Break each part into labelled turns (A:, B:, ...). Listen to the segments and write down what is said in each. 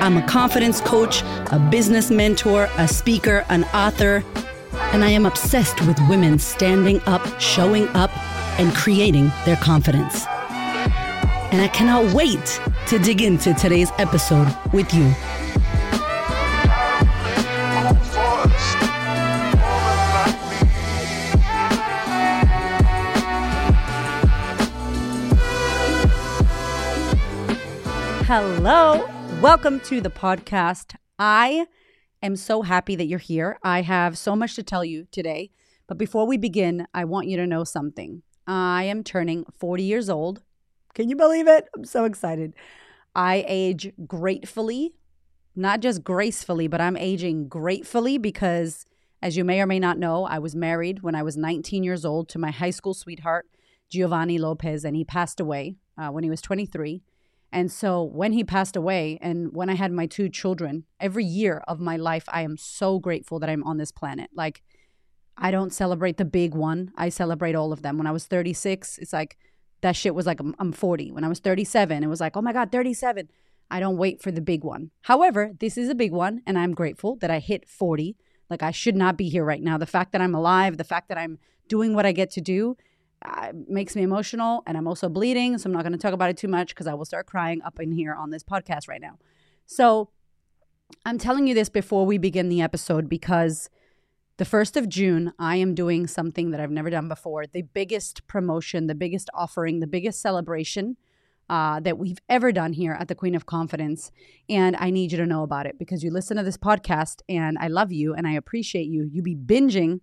A: I'm a confidence coach, a business mentor, a speaker, an author, and I am obsessed with women standing up, showing up, and creating their confidence. And I cannot wait to dig into today's episode with you. Hello, welcome to the podcast. I am so happy that you're here. I have so much to tell you today. But before we begin, I want you to know something. I am turning 40 years old. Can you believe it? I'm so excited. I age gratefully, not just gracefully, but I'm aging gratefully because, as you may or may not know, I was married when I was 19 years old to my high school sweetheart, Giovanni Lopez, and he passed away uh, when he was 23. And so when he passed away and when I had my two children, every year of my life, I am so grateful that I'm on this planet. Like, I don't celebrate the big one, I celebrate all of them. When I was 36, it's like that shit was like, I'm 40. When I was 37, it was like, oh my God, 37. I don't wait for the big one. However, this is a big one, and I'm grateful that I hit 40. Like, I should not be here right now. The fact that I'm alive, the fact that I'm doing what I get to do, uh, makes me emotional and I'm also bleeding. So I'm not going to talk about it too much because I will start crying up in here on this podcast right now. So I'm telling you this before we begin the episode because the 1st of June, I am doing something that I've never done before the biggest promotion, the biggest offering, the biggest celebration. Uh, that we've ever done here at the Queen of Confidence. And I need you to know about it because you listen to this podcast and I love you and I appreciate you. You be binging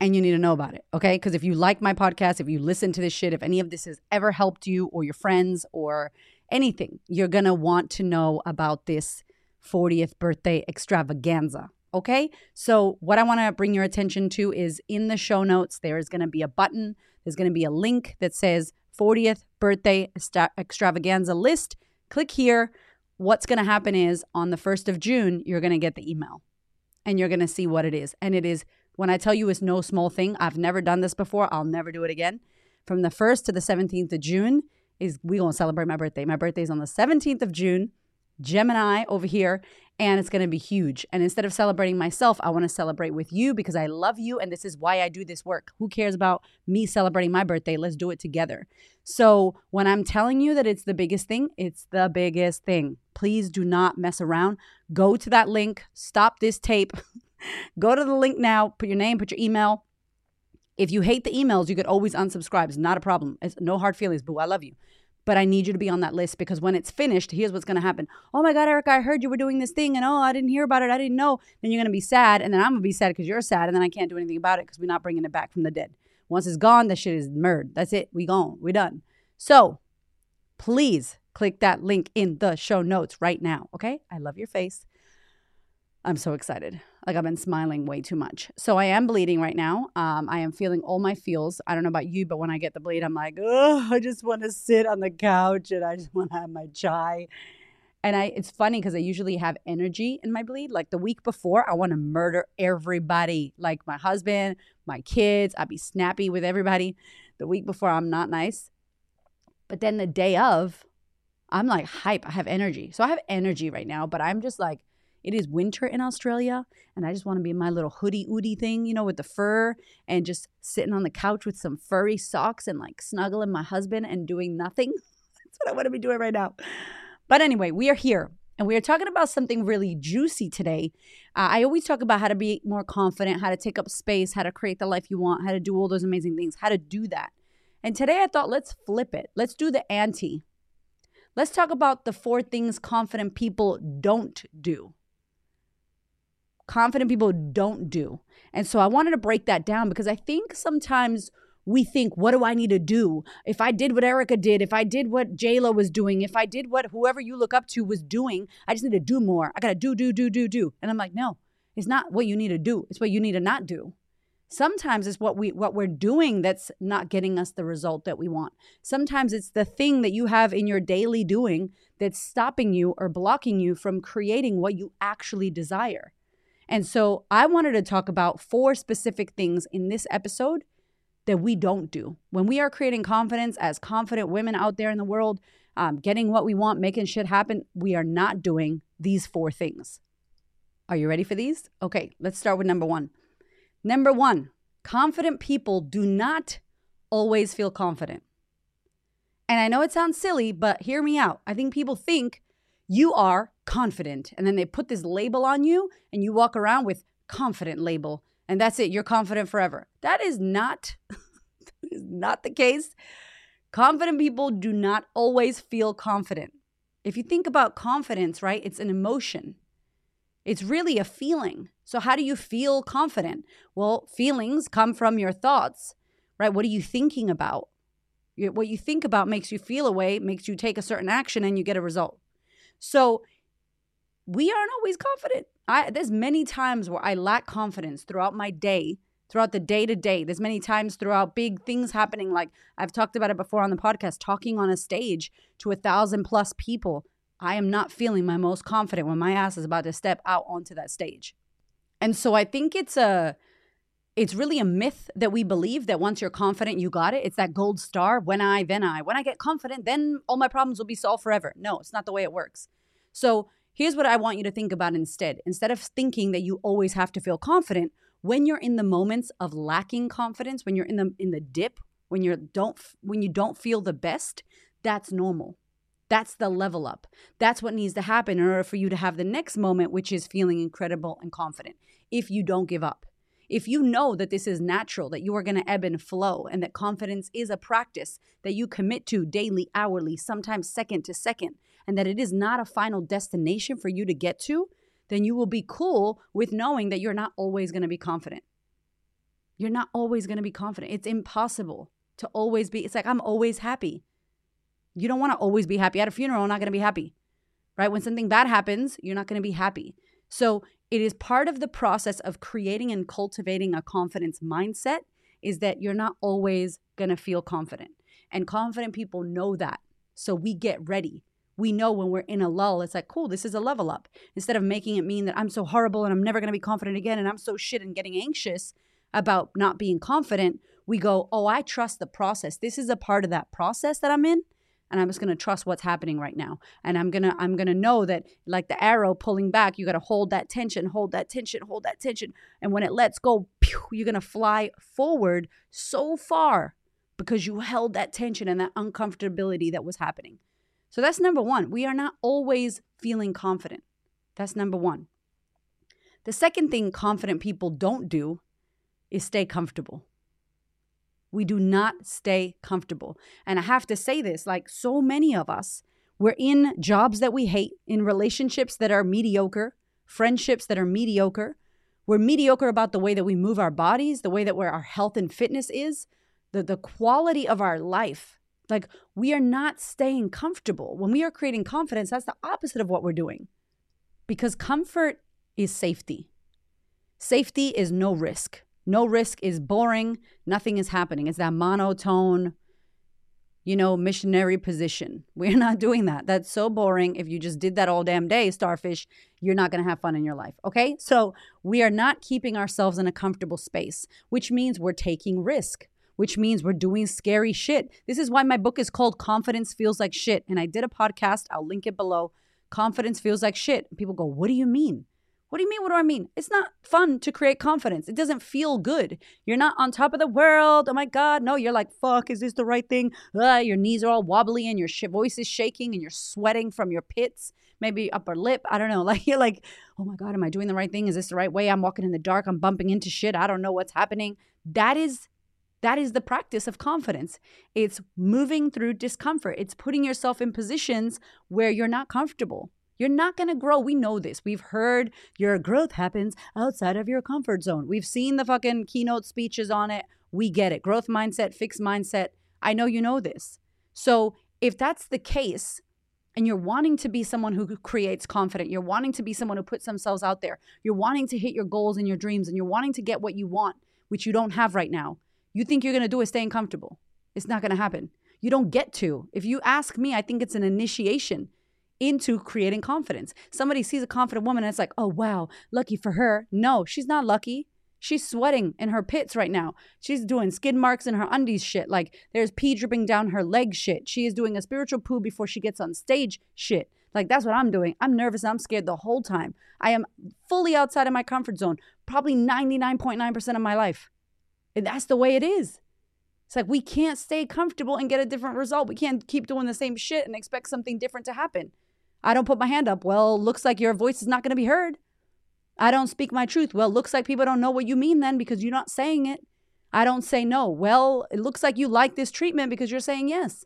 A: and you need to know about it. Okay. Because if you like my podcast, if you listen to this shit, if any of this has ever helped you or your friends or anything, you're to want to know about this 40th birthday extravaganza. Okay. So, what I want to bring your attention to is in the show notes, there is to be a button, there's to be a link that says 40th birthday extravaganza list. Click here. What's to happen is on the 1st of June, you're to get the email and you're to see what it is. And it is when I tell you it's no small thing, I've never done this before. I'll never do it again. From the 1st to the 17th of June is we going to celebrate my birthday. My birthday is on the 17th of June. Gemini over here, and it's going to be huge. And instead of celebrating myself, I want to celebrate with you because I love you and this is why I do this work. Who cares about me celebrating my birthday? Let's do it together. So, when I'm telling you that it's the biggest thing, it's the biggest thing. Please do not mess around. Go to that link, stop this tape. Go to the link now, put your name, put your email. If you hate the emails, you could always unsubscribe. It's not a problem. It's no hard feelings, boo. I love you. But I need you to be on that list because when it's finished, here's what's going to happen. Oh my God, Erica, I heard you were doing this thing and oh, I didn't hear about it. I didn't know. Then you're going to be sad. And then I'm going to be sad because you're sad. And then I can't do anything about it because we're not bringing it back from the dead. Once it's gone, that shit is murdered. That's it. We gone. We done. So please click that link in the show notes right now. Okay. I love your face. I'm so excited. Like I've been smiling way too much. So I am bleeding right now. Um, I am feeling all my feels. I don't know about you, but when I get the bleed, I'm like, oh, I just want to sit on the couch and I just want to have my chai. And I, it's funny because I usually have energy in my bleed. Like the week before, I want to murder everybody, like my husband, my kids. I'd be snappy with everybody. The week before, I'm not nice. But then the day of, I'm like hype. I have energy. So I have energy right now, but I'm just like it is winter in Australia, and I just want to be in my little hoodie oodie thing, you know, with the fur and just sitting on the couch with some furry socks and like snuggling my husband and doing nothing. That's what I want to be doing right now. But anyway, we are here and we are talking about something really juicy today. Uh, I always talk about how to be more confident, how to take up space, how to create the life you want, how to do all those amazing things, how to do that. And today I thought, let's flip it. Let's do the ante. Let's talk about the four things confident people don't do confident people don't do. And so I wanted to break that down because I think sometimes we think, what do I need to do? If I did what Erica did, if I did what JLo was doing, if I did what whoever you look up to was doing, I just need to do more. I gotta do, do, do, do, do. And I'm like, no, It's not what you need to do, it's what you need to not do. Sometimes it's what we what we're doing that's not getting us the result that we want. Sometimes it's the thing that you have in your daily doing that's stopping you or blocking you from creating what you actually desire. And so I wanted to talk about four specific things in this episode that we don't do. When we are creating confidence as confident women out there in the world, um, getting what we want, making shit happen, we are not doing these four things. Are you ready for these? Okay, let's start with number one. Number one, confident people do not always feel confident. And I know it sounds silly, but hear me out. I think people think you are confident, and then they put this label on you, and you walk around with confident label, and that's it. You're confident forever. That is not, is not the case. Confident people do not always feel confident. If you think about confidence, right, it's an emotion. It's really a feeling. So, how do you feel confident? Well, feelings come from your thoughts, right? What are you thinking about? What you think about makes you feel a way, makes you take a certain action, and you get a result. So, we aren't always confident. I, there's many times where I lack confidence throughout my day, throughout the day to day. There's many times throughout big things happening. Like I've talked about it before on the podcast, talking on a stage to a thousand plus people. I am not feeling my most confident when my ass is about to step out onto that stage. And so I think it's a it's really a myth that we believe that once you're confident you got it. It's that gold star, when I then I. When I get confident, then all my problems will be solved forever. No, it's not the way it works. So, here's what I want you to think about instead. Instead of thinking that you always have to feel confident, when you're in the moments of lacking confidence, when you're in the in the dip, when you're don't when you don't feel the best, that's normal. That's the level up. That's what needs to happen in order for you to have the next moment, which is feeling incredible and confident. If you don't give up, if you know that this is natural, that you are going to ebb and flow, and that confidence is a practice that you commit to daily, hourly, sometimes second to second, and that it is not a final destination for you to get to, then you will be cool with knowing that you're not always going to be confident. You're not always going to be confident. It's impossible to always be. It's like, I'm always happy. You don't want to always be happy. At a funeral, I'm not going to be happy, right? When something bad happens, you're not going to be happy. So it is part of the process of creating and cultivating a confidence mindset is that you're not always going to feel confident. And confident people know that. So we get ready. We know when we're in a lull, it's like, cool, this is a level up. Instead of making it mean that I'm so horrible and I'm never going to be confident again and I'm so shit and getting anxious about not being confident, we go, oh, I trust the process. This is a part of that process that I'm in and I'm just to trust what's happening right now. And I'm to I'm to know that like the arrow pulling back, you got to hold that tension, hold that tension, hold that tension. And when it lets go, pew, you're to fly forward so far because you held that tension and that uncomfortability that was happening. So that's number 1. We are not always feeling confident. That's number 1. The second thing confident people don't do is stay comfortable. We do not stay comfortable. And I have to say this like so many of us, we're in jobs that we hate, in relationships that are mediocre, friendships that are mediocre. We're mediocre about the way that we move our bodies, the way that where our health and fitness is, the, the quality of our life. Like we are not staying comfortable. When we are creating confidence, that's the opposite of what we're doing. Because comfort is safety. Safety is no risk. No risk is boring. Nothing is happening. It's that monotone, you know, missionary position. We're not doing that. That's so boring. If you just did that all damn day, starfish, you're not going to have fun in your life. Okay. So we are not keeping ourselves in a comfortable space, which means we're taking risk. Which means we're doing scary shit. This is why my book is called Confidence Feels Like Shit. And I did a podcast, I'll link it below. Confidence Feels Like Shit. People go, What do you mean? What do you mean? What do I mean? It's not fun to create confidence. It doesn't feel good. You're not on top of the world. Oh my God. No, you're like, fuck, is this the right thing? Uh, your knees are all wobbly and your sh- voice is shaking and you're sweating from your pits, maybe upper lip. I don't know. Like, you're like, oh my God, am I doing the right thing? Is this the right way? I'm walking in the dark. I'm bumping into shit. I don't know what's happening. That is. That is the practice of confidence. It's moving through discomfort. It's putting yourself in positions where you're not comfortable you're not going to grow. We know this. We've heard your growth happens outside of your comfort zone. We've seen the fucking keynote speeches on it. We get it. Growth mindset, fixed mindset. I know you know this. So if that's the case, and you're wanting to be someone who creates confident, you're wanting to be someone who puts themselves out there, you're wanting to hit your goals and your dreams, and you're wanting to get what you want, which you don't have right now, you think you're going to do is staying comfortable. It's not going to happen. You don't get to. If you ask me, I think it's an initiation into creating confidence. Somebody sees a confident woman and it's like, oh, wow, lucky for her. No, she's not lucky. She's sweating in her pits right now. She's doing skid marks in her undies shit. Like there's pee dripping down her leg shit. She is doing a spiritual poo before she gets on stage shit. Like that's what I'm doing. I'm nervous. I'm scared the whole time. I am fully outside of my comfort zone, probably 99.9% of my life. And that's the way it is. It's like we can't stay comfortable and get a different result. We can't keep doing the same shit and expect something different to happen. I don't put my hand up. Well, looks like your voice is not going to be heard. I don't speak my truth. Well, looks like people don't know what you mean then because you're not saying it. I don't say no. Well, it looks like you like this treatment because you're saying yes.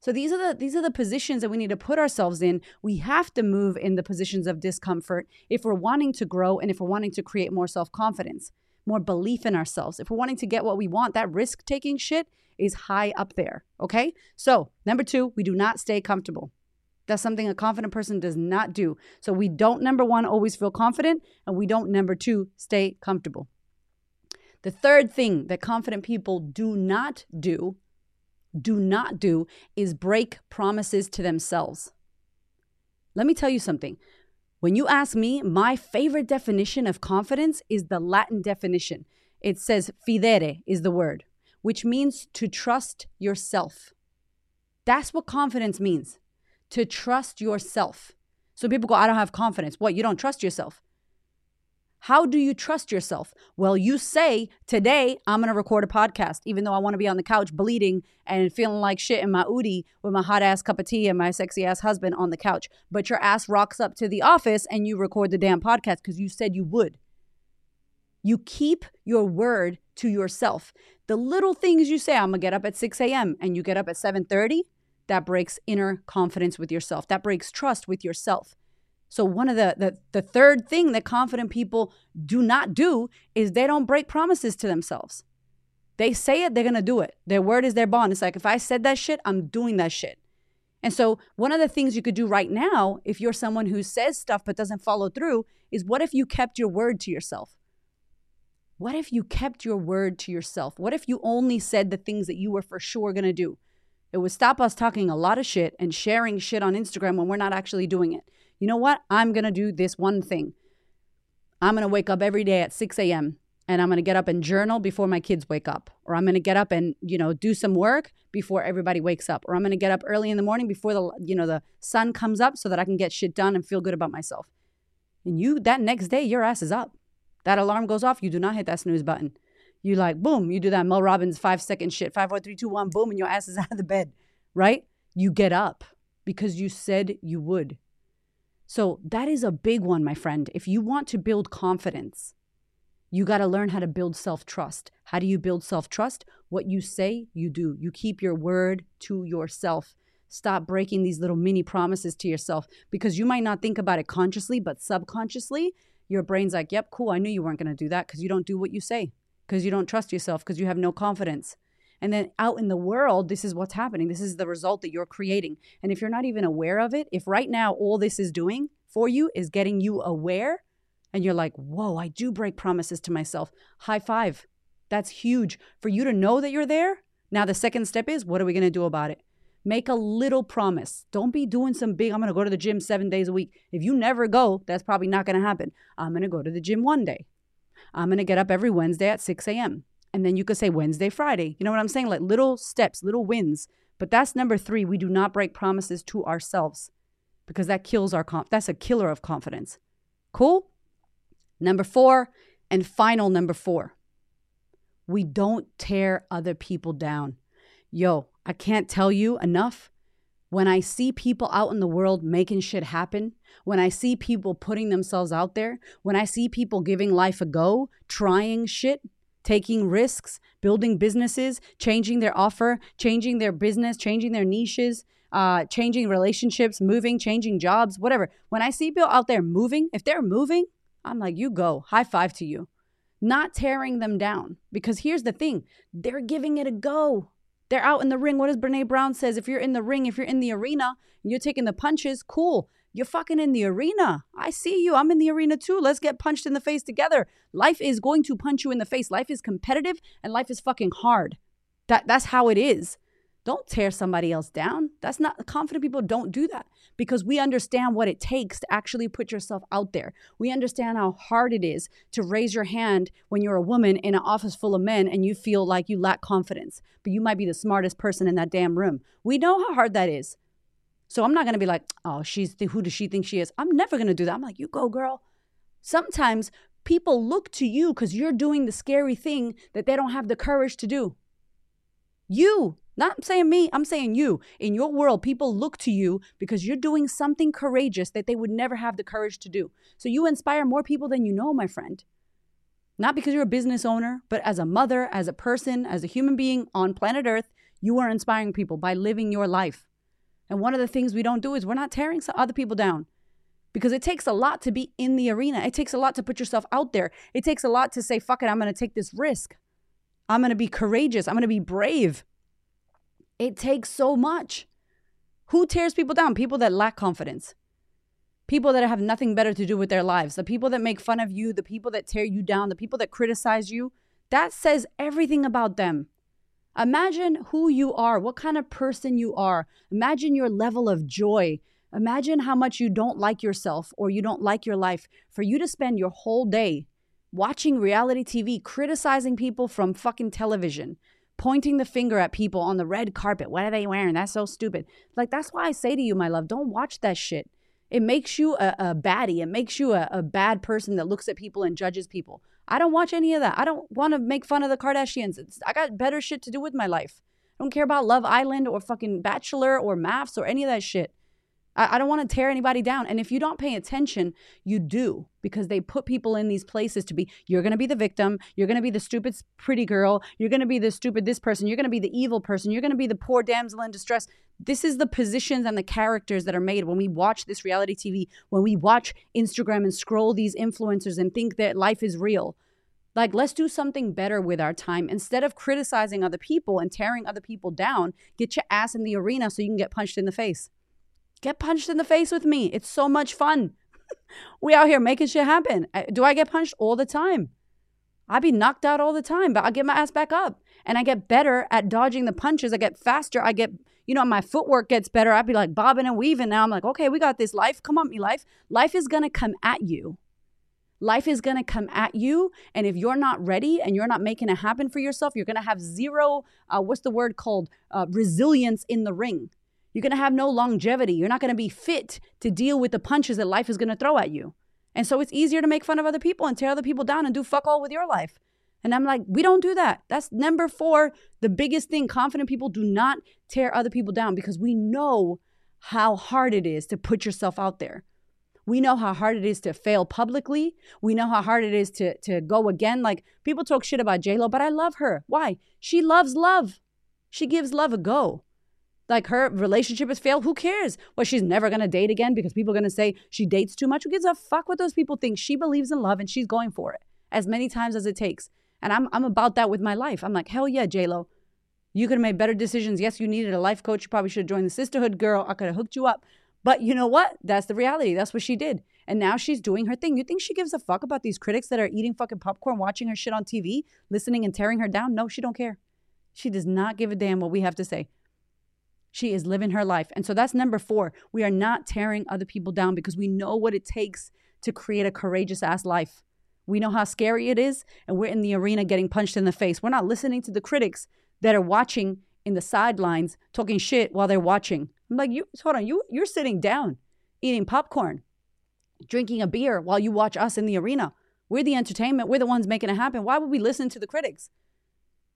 A: So these are the these are the positions that we need to put ourselves in. We have to move in the positions of discomfort if we're wanting to grow and if we're wanting to create more self-confidence more belief in ourselves. If we're wanting to get what we want, that risk taking shit is high up there. Okay. So, number two, we do not stay comfortable. That's something a confident person does not do. So, we don't, number one, always feel confident, and we don't, number two, stay comfortable. The third thing that confident people do not do, do not do, is break promises to themselves. Let me tell you something. When you ask me, my favorite definition of confidence is the Latin definition. It says fidere is the word, which means to trust yourself. That's what confidence means to trust yourself. So people go, I don't have confidence. What? You don't trust yourself? How do you trust yourself? Well, you say, Today I'm going to record a podcast, even though I want to be on the couch bleeding and feeling like shit in my Oodie with my hot ass cup of tea and my sexy ass husband on the couch. But your ass rocks up to the office and you record the damn podcast because you said you would. You keep your word to yourself. The little things you say, I'm going to get up at 6 a.m. and you get up at 7:30, that breaks inner confidence with yourself. That breaks trust with yourself. So one of the, the the third thing that confident people do not do is they don't break promises to themselves. They say it, they're gonna do it. Their word is their bond. It's like if I said that shit, I'm doing that shit. And so one of the things you could do right now, if you're someone who says stuff but doesn't follow through, is what if you kept your word to yourself? What if you kept your word to yourself? What if you only said the things that you were for sure gonna do? It would stop us talking a lot of shit and sharing shit on Instagram when we're not actually doing it you know what? I'm going to do this one thing. I'm going to wake up every day at 6 a.m. and I'm going to get up and journal before my kids wake up. Or I'm going to get up and, you know, do some work before everybody wakes up. Or I'm going to get up early in the morning before the, you know, the sun comes up so that I can get shit done and feel good about myself. And you, that next day, your ass is up. That alarm goes off. You do not hit that snooze button. You like, boom, you do that Mel Robbins five second shit, five, four, three, two, one, boom, and your ass is out of the bed, right? You get up because you said you would. So that is a big one, my friend. If you want to build confidence, you got to learn how to build self trust. How do you build self trust? What you say, you do. You keep your word to yourself. Stop breaking these little mini promises to yourself because you might not think about it consciously, but subconsciously, your brain's like, yep, cool. I knew you weren't going to do that because you don't do what you say, because you don't trust yourself, because you have no confidence. And then out in the world, this is what's happening. This is the result that you're creating. And if you're not even aware of it, if right now all this is doing for you is getting you aware, and you're like, whoa, I do break promises to myself, high five. That's huge. For you to know that you're there, now the second step is what are we going to do about it? Make a little promise. Don't be doing some big, I'm going to go to the gym seven days a week. If you never go, that's probably not going to happen. I'm going to go to the gym one day. I'm going to get up every Wednesday at 6 a.m. And then you could say Wednesday, Friday. You know what I'm saying? Like little steps, little wins. But that's number three. We do not break promises to ourselves because that kills our conf. That's a killer of confidence. Cool? Number four, and final number four. We don't tear other people down. Yo, I can't tell you enough. When I see people out in the world making shit happen, when I see people putting themselves out there, when I see people giving life a go, trying shit, taking risks, building businesses, changing their offer, changing their business, changing their niches, uh, changing relationships, moving, changing jobs, whatever. When I see people out there moving, if they're moving, I'm like, you go, high five to you. Not tearing them down. Because here's the thing they're giving it a go. They're out in the ring. What does Brene Brown says? If you're in the ring, if you're in the arena, and you're taking the punches, cool. You're fucking in the arena. I see you. I'm in the arena too. Let's get punched in the face together. Life is going to punch you in the face. Life is competitive and life is fucking hard. That that's how it is. Don't tear somebody else down. That's not confident people don't do that because we understand what it takes to actually put yourself out there. We understand how hard it is to raise your hand when you're a woman in an office full of men and you feel like you lack confidence, but you might be the smartest person in that damn room. We know how hard that is. So I'm not going to be like, "Oh, she's the, who does she think she is?" I'm never going to do that. I'm like, "You go, girl." Sometimes people look to you cuz you're doing the scary thing that they don't have the courage to do. You not saying me, I'm saying you. In your world, people look to you because you're doing something courageous that they would never have the courage to do. So you inspire more people than you know, my friend. Not because you're a business owner, but as a mother, as a person, as a human being on planet Earth, you are inspiring people by living your life. And one of the things we don't do is we're not tearing other people down because it takes a lot to be in the arena. It takes a lot to put yourself out there. It takes a lot to say, fuck it, I'm going to take this risk. I'm going to be courageous. I'm going to be brave. It takes so much. Who tears people down? People that lack confidence. People that have nothing better to do with their lives. The people that make fun of you, the people that tear you down, the people that criticize you. That says everything about them. Imagine who you are, what kind of person you are. Imagine your level of joy. Imagine how much you don't like yourself or you don't like your life for you to spend your whole day watching reality TV, criticizing people from fucking television, pointing the finger at people on the red carpet. What are they wearing? That's so stupid. Like, that's why I say to you, my love, don't watch that shit. It makes you a, a baddie. It makes you a, a bad person that looks at people and judges people. I don't watch any of that. I don't want to make fun of the Kardashians. It's, I got better shit to do with my life. I don't care about Love Island or fucking Bachelor or MAFS or any of that shit. I, I don't want to tear anybody down. And if you don't pay attention, you do because they put people in these places to be, you're going to be the victim. You're going to be the stupid, pretty girl. You're going to be the stupid, this person. You're going to be the evil person. You're going to be the poor damsel in distress. This is the positions and the characters that are made when we watch this reality TV, when we watch Instagram and scroll these influencers and think that life is real. Like, let's do something better with our time. Instead of criticizing other people and tearing other people down, get your ass in the arena so you can get punched in the face. Get punched in the face with me. It's so much fun. we out here making shit happen. Do I get punched all the time? I be knocked out all the time, but I get my ass back up and I get better at dodging the punches. I get faster. I get, you know, my footwork gets better. I'd be like bobbing and weaving. Now I'm like, okay, we got this life. Come on, me life. Life is to come at you. Life is to come at you. And if you're not ready and you're not making it happen for yourself, you're to have zero, uh, what's the word called? Uh, resilience in the ring. You're going to have no longevity. You're not going to be fit to deal with the punches that life is going to throw at you. And so it's easier to make fun of other people and tear other people down and do fuck all with your life. And I'm like, we don't do that. That's number four. The biggest thing confident people do not tear other people down because we know how hard it is to put yourself out there. We know how hard it is to fail publicly. We know how hard it is to, to go again. Like people talk shit about J Lo, but I love her. Why? She loves love. She gives love a go like her relationship has failed. Who cares? Well, she's never gonna date again because people are gonna say she dates too much. Who gives a fuck what those people think? She believes in love and she's going for it as many times as it takes. And I'm I'm about that with my life. I'm like, hell yeah, J Lo. You could have made better decisions. Yes, you needed a life coach. You probably should have joined the sisterhood girl. I could have hooked you up. But you know what? That's the reality. That's what she did. And now she's doing her thing. You think she gives a fuck about these critics that are eating fucking popcorn, watching her shit on TV, listening and tearing her down? No, she don't care. She does not give a damn what we have to say. She is living her life. And so that's number four. We are not tearing other people down because we know what it takes to create a courageous ass life. We know how scary it is, and we're in the arena getting punched in the face. We're not listening to the critics that are watching in the sidelines talking shit while they're watching. I'm like, you hold on, you you're sitting down, eating popcorn, drinking a beer while you watch us in the arena. We're the entertainment, we're the ones making it happen. Why would we listen to the critics?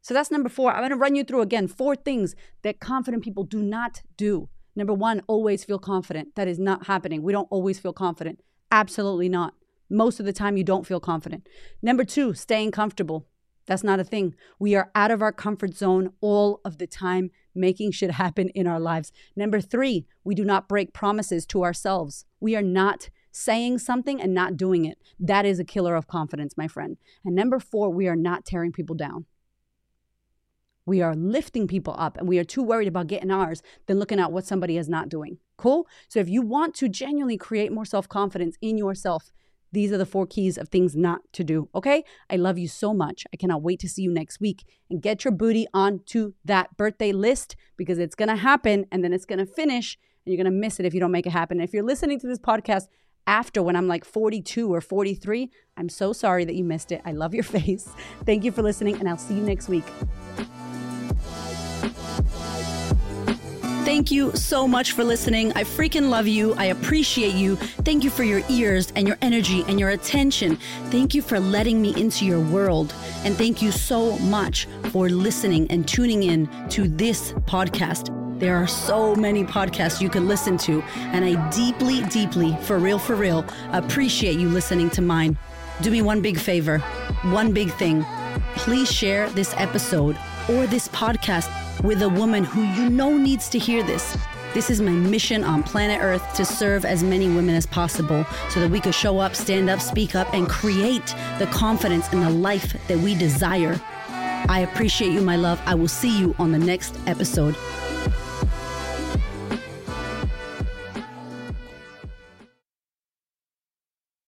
A: So that's number four. I'm going to run you through again four things that confident people do not do. Number one, always feel confident. That is not happening. We don't always feel confident. Absolutely not. Most of the time, you don't feel confident. Number two, staying comfortable. That's not a thing. We are out of our comfort zone all of the time, making shit happen in our lives. Number three, we do not break promises to ourselves. We are not saying something and not doing it. That is a killer of confidence, my friend. And number four, we are not tearing people down. We are lifting people up and we are too worried about getting ours than looking at what somebody is not doing. Cool? So if you want to genuinely create more self confidence in yourself, these are the four keys of things not to do. Okay? I love you so much. I cannot wait to see you next week and get your booty onto that birthday list because it's going to happen and then it's going to finish and you're going to miss it if you don't make it happen. if you're listening to this podcast after when I'm like 42 or 43, I'm so sorry that you missed it. I love your face. Thank you for listening and I'll see you next week. Thank you so much for listening. I freaking love you. I appreciate you. Thank you for your ears and your energy and your attention. Thank you for letting me into your world. And thank you so much for listening and tuning in to this podcast. There are so many podcasts you can listen to, and I deeply, deeply, for real, for real, appreciate you listening to mine. Do me one big favor, one big thing. Please share this episode or this podcast with a woman who you know needs to hear this. This is my mission on planet Earth to serve as many women as possible so that we could show up, stand up, speak up, and create the confidence and the life that we desire. I appreciate you, my love. I will see you on the next episode.